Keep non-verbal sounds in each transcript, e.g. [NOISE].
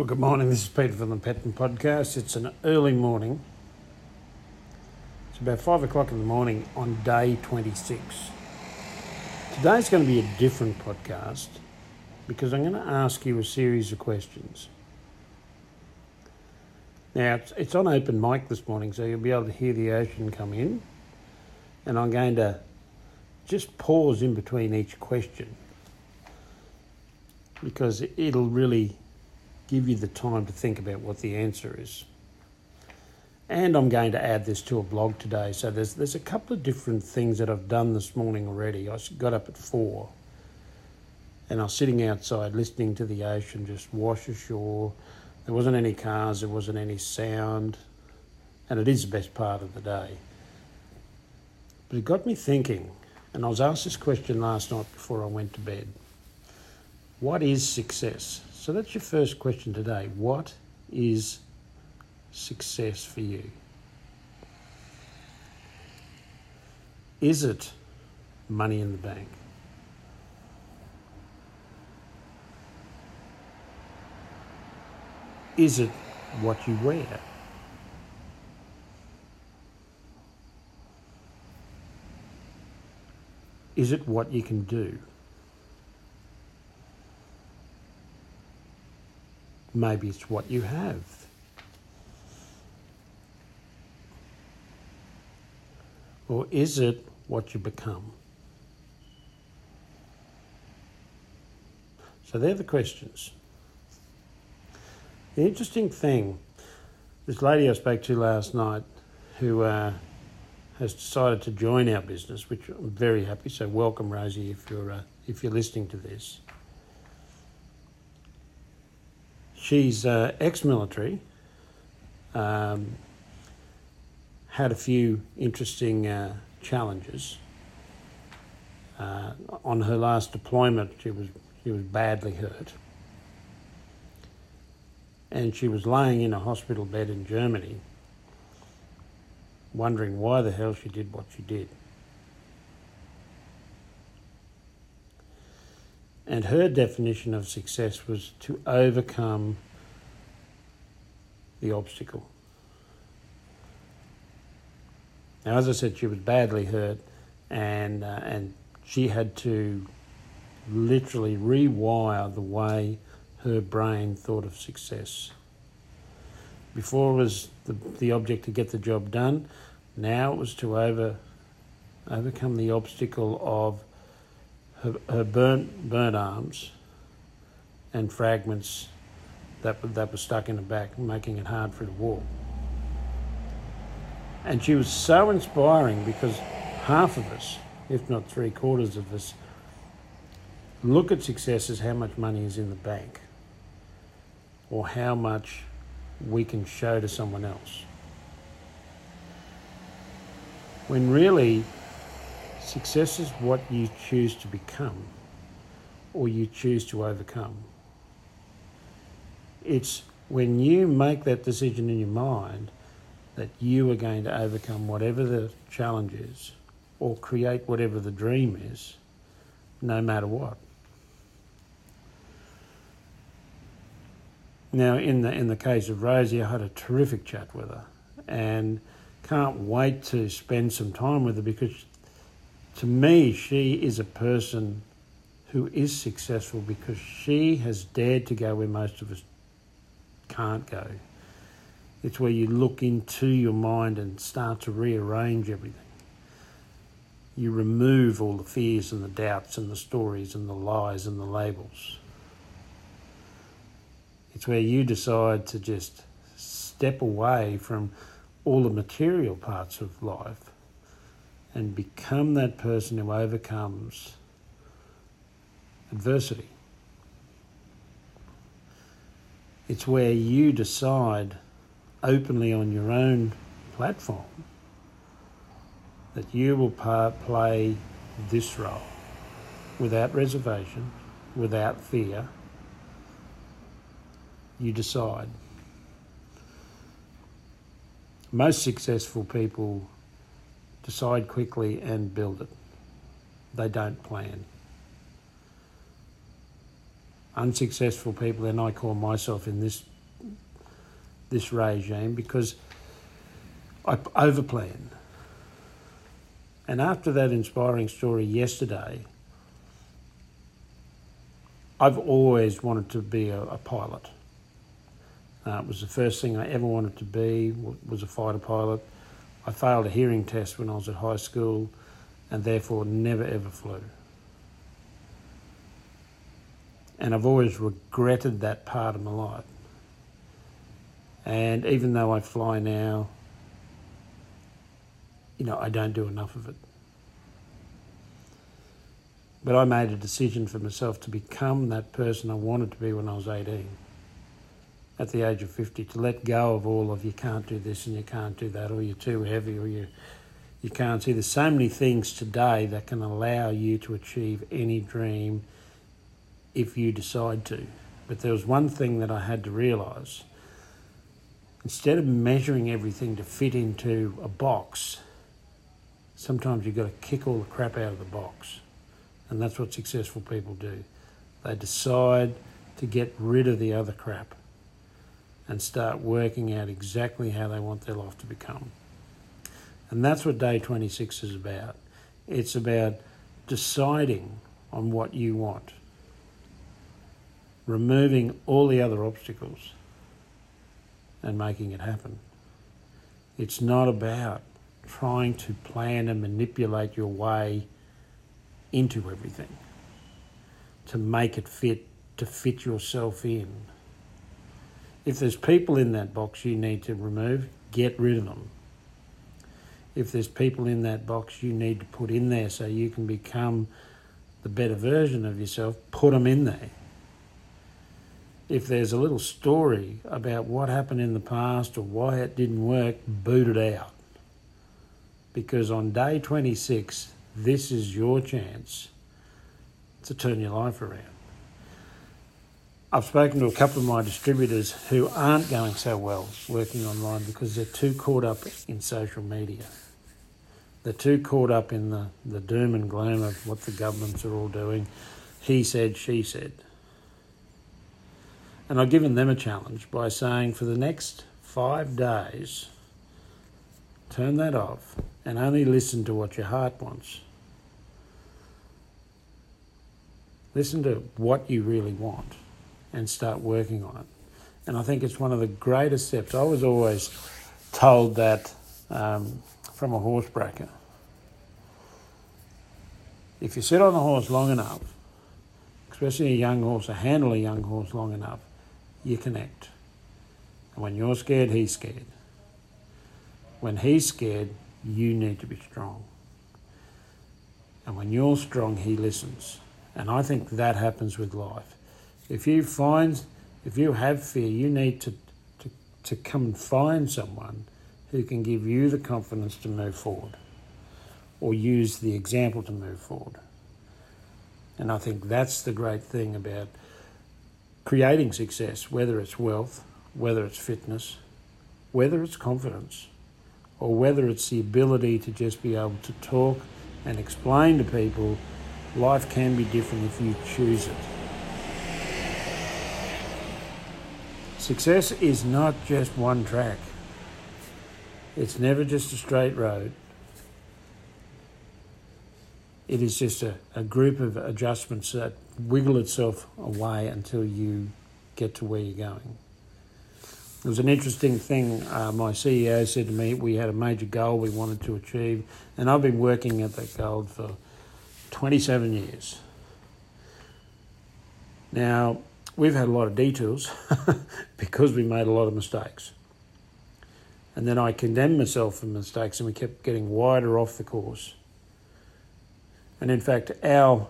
Well, good morning. This is Peter from the Petten Podcast. It's an early morning. It's about five o'clock in the morning on day 26. Today's going to be a different podcast because I'm going to ask you a series of questions. Now, it's, it's on open mic this morning, so you'll be able to hear the ocean come in. And I'm going to just pause in between each question because it'll really give you the time to think about what the answer is. And I'm going to add this to a blog today. So there's there's a couple of different things that I've done this morning already. I got up at four, and I was sitting outside listening to the ocean just wash ashore. There wasn't any cars, there wasn't any sound, and it is the best part of the day. But it got me thinking, and I was asked this question last night before I went to bed. What is success? So that's your first question today. What is success for you? Is it money in the bank? Is it what you wear? Is it what you can do? Maybe it's what you have. Or is it what you become? So they're the questions. The interesting thing, this lady I spoke to last night who uh, has decided to join our business, which I'm very happy. So welcome, Rosie, if you're uh, if you're listening to this. She's uh, ex-military. Um, had a few interesting uh, challenges. Uh, on her last deployment, she was she was badly hurt, and she was laying in a hospital bed in Germany, wondering why the hell she did what she did. And her definition of success was to overcome the obstacle. Now, as I said, she was badly hurt, and uh, and she had to literally rewire the way her brain thought of success. Before it was the, the object to get the job done. Now it was to over overcome the obstacle of her, her burnt, burnt arms and fragments that, that were stuck in the back, making it hard for her to walk. And she was so inspiring because half of us, if not three quarters of us, look at success as how much money is in the bank or how much we can show to someone else. When really, Success is what you choose to become or you choose to overcome. It's when you make that decision in your mind that you are going to overcome whatever the challenge is or create whatever the dream is, no matter what. Now, in the in the case of Rosie, I had a terrific chat with her, and can't wait to spend some time with her because to me, she is a person who is successful because she has dared to go where most of us can't go. It's where you look into your mind and start to rearrange everything. You remove all the fears and the doubts and the stories and the lies and the labels. It's where you decide to just step away from all the material parts of life and become that person who overcomes adversity. It's where you decide openly on your own platform that you will play this role without reservation, without fear. You decide. Most successful people decide quickly and build it. They don't plan. Unsuccessful people, and I call myself in this this regime because I overplan. And after that inspiring story yesterday, I've always wanted to be a, a pilot. Uh, it was the first thing I ever wanted to be was a fighter pilot. I failed a hearing test when I was at high school, and therefore never ever flew. And I've always regretted that part of my life. And even though I fly now, you know, I don't do enough of it. But I made a decision for myself to become that person I wanted to be when I was 18, at the age of 50, to let go of all of you can't do this and you can't do that, or you're too heavy, or you, you can't see. There's so many things today that can allow you to achieve any dream if you decide to. But there was one thing that I had to realise. Instead of measuring everything to fit into a box, sometimes you've got to kick all the crap out of the box. And that's what successful people do. They decide to get rid of the other crap and start working out exactly how they want their life to become. And that's what day 26 is about. It's about deciding on what you want, removing all the other obstacles, and making it happen. It's not about trying to plan and manipulate your way into everything to make it fit, to fit yourself in. If there's people in that box you need to remove, get rid of them. If there's people in that box you need to put in there so you can become the better version of yourself, put them in there. If there's a little story about what happened in the past or why it didn't work, boot it out. Because on day 26, this is your chance to turn your life around. I've spoken to a couple of my distributors who aren't going so well working online because they're too caught up in social media. They're too caught up in the, the doom and gloom of what the governments are all doing. He said, she said. And I've given them a challenge by saying for the next five days, turn that off and only listen to what your heart wants. Listen to what you really want and start working on it. And I think it's one of the greatest steps. I was always told that um, from a horse breaker. If you sit on a horse long enough, especially a young horse, or handle a young horse long enough, you connect. And when you're scared, he's scared. When he's scared, you need to be strong. And when you're strong, he listens. And I think that happens with life. If you find, if you have fear, you need to, to, to come and find someone who can give you the confidence to move forward or use the example to move forward. And I think that's the great thing about creating success, whether it's wealth, whether it's fitness, whether it's confidence or whether it's the ability to just be able to talk and explain to people life can be different if you choose it. Success is not just one track. It's never just a straight road. It is just a, a group of adjustments that wiggle itself away until you get to where you're going. It was an interesting thing. Uh, my CEO said to me, we had a major goal we wanted to achieve, and I've been working at that goal for 27 years. Now, we've had a lot of detours [LAUGHS] because we made a lot of mistakes. And then I condemned myself for mistakes, and we kept getting wider off the course. And in fact, our,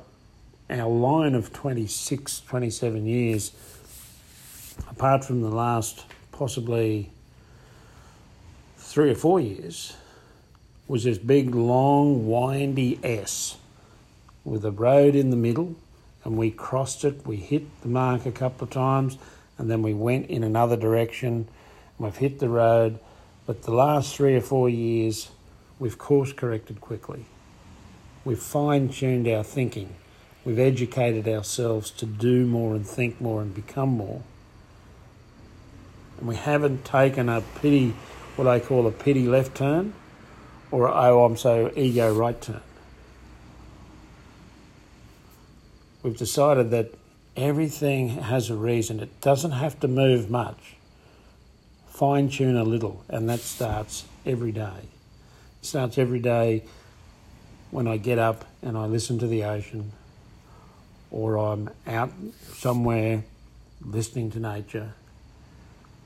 our line of 26, 27 years, apart from the last possibly three or four years, was this big, long, windy S with a road in the middle, and we crossed it. We hit the mark a couple of times, and then we went in another direction. We've hit the road, but the last three or four years, we've course corrected quickly. We've fine tuned our thinking. We've educated ourselves to do more and think more and become more. And we haven't taken a pity, what I call a pity left turn, or oh, I'm so ego right turn. We've decided that everything has a reason. It doesn't have to move much. Fine tune a little, and that starts every day. It starts every day when I get up and I listen to the ocean, or I'm out somewhere listening to nature,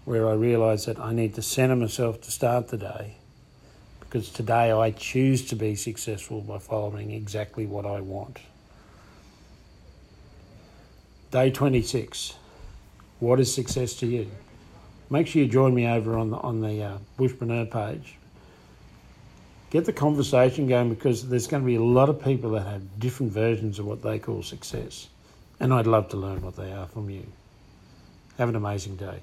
where I realise that I need to center myself to start the day because today I choose to be successful by following exactly what I want. Day 26. What is success to you? Make sure you join me over on the, on the uh, Bushpreneur page. Get the conversation going because there's going to be a lot of people that have different versions of what they call success. And I'd love to learn what they are from you. Have an amazing day.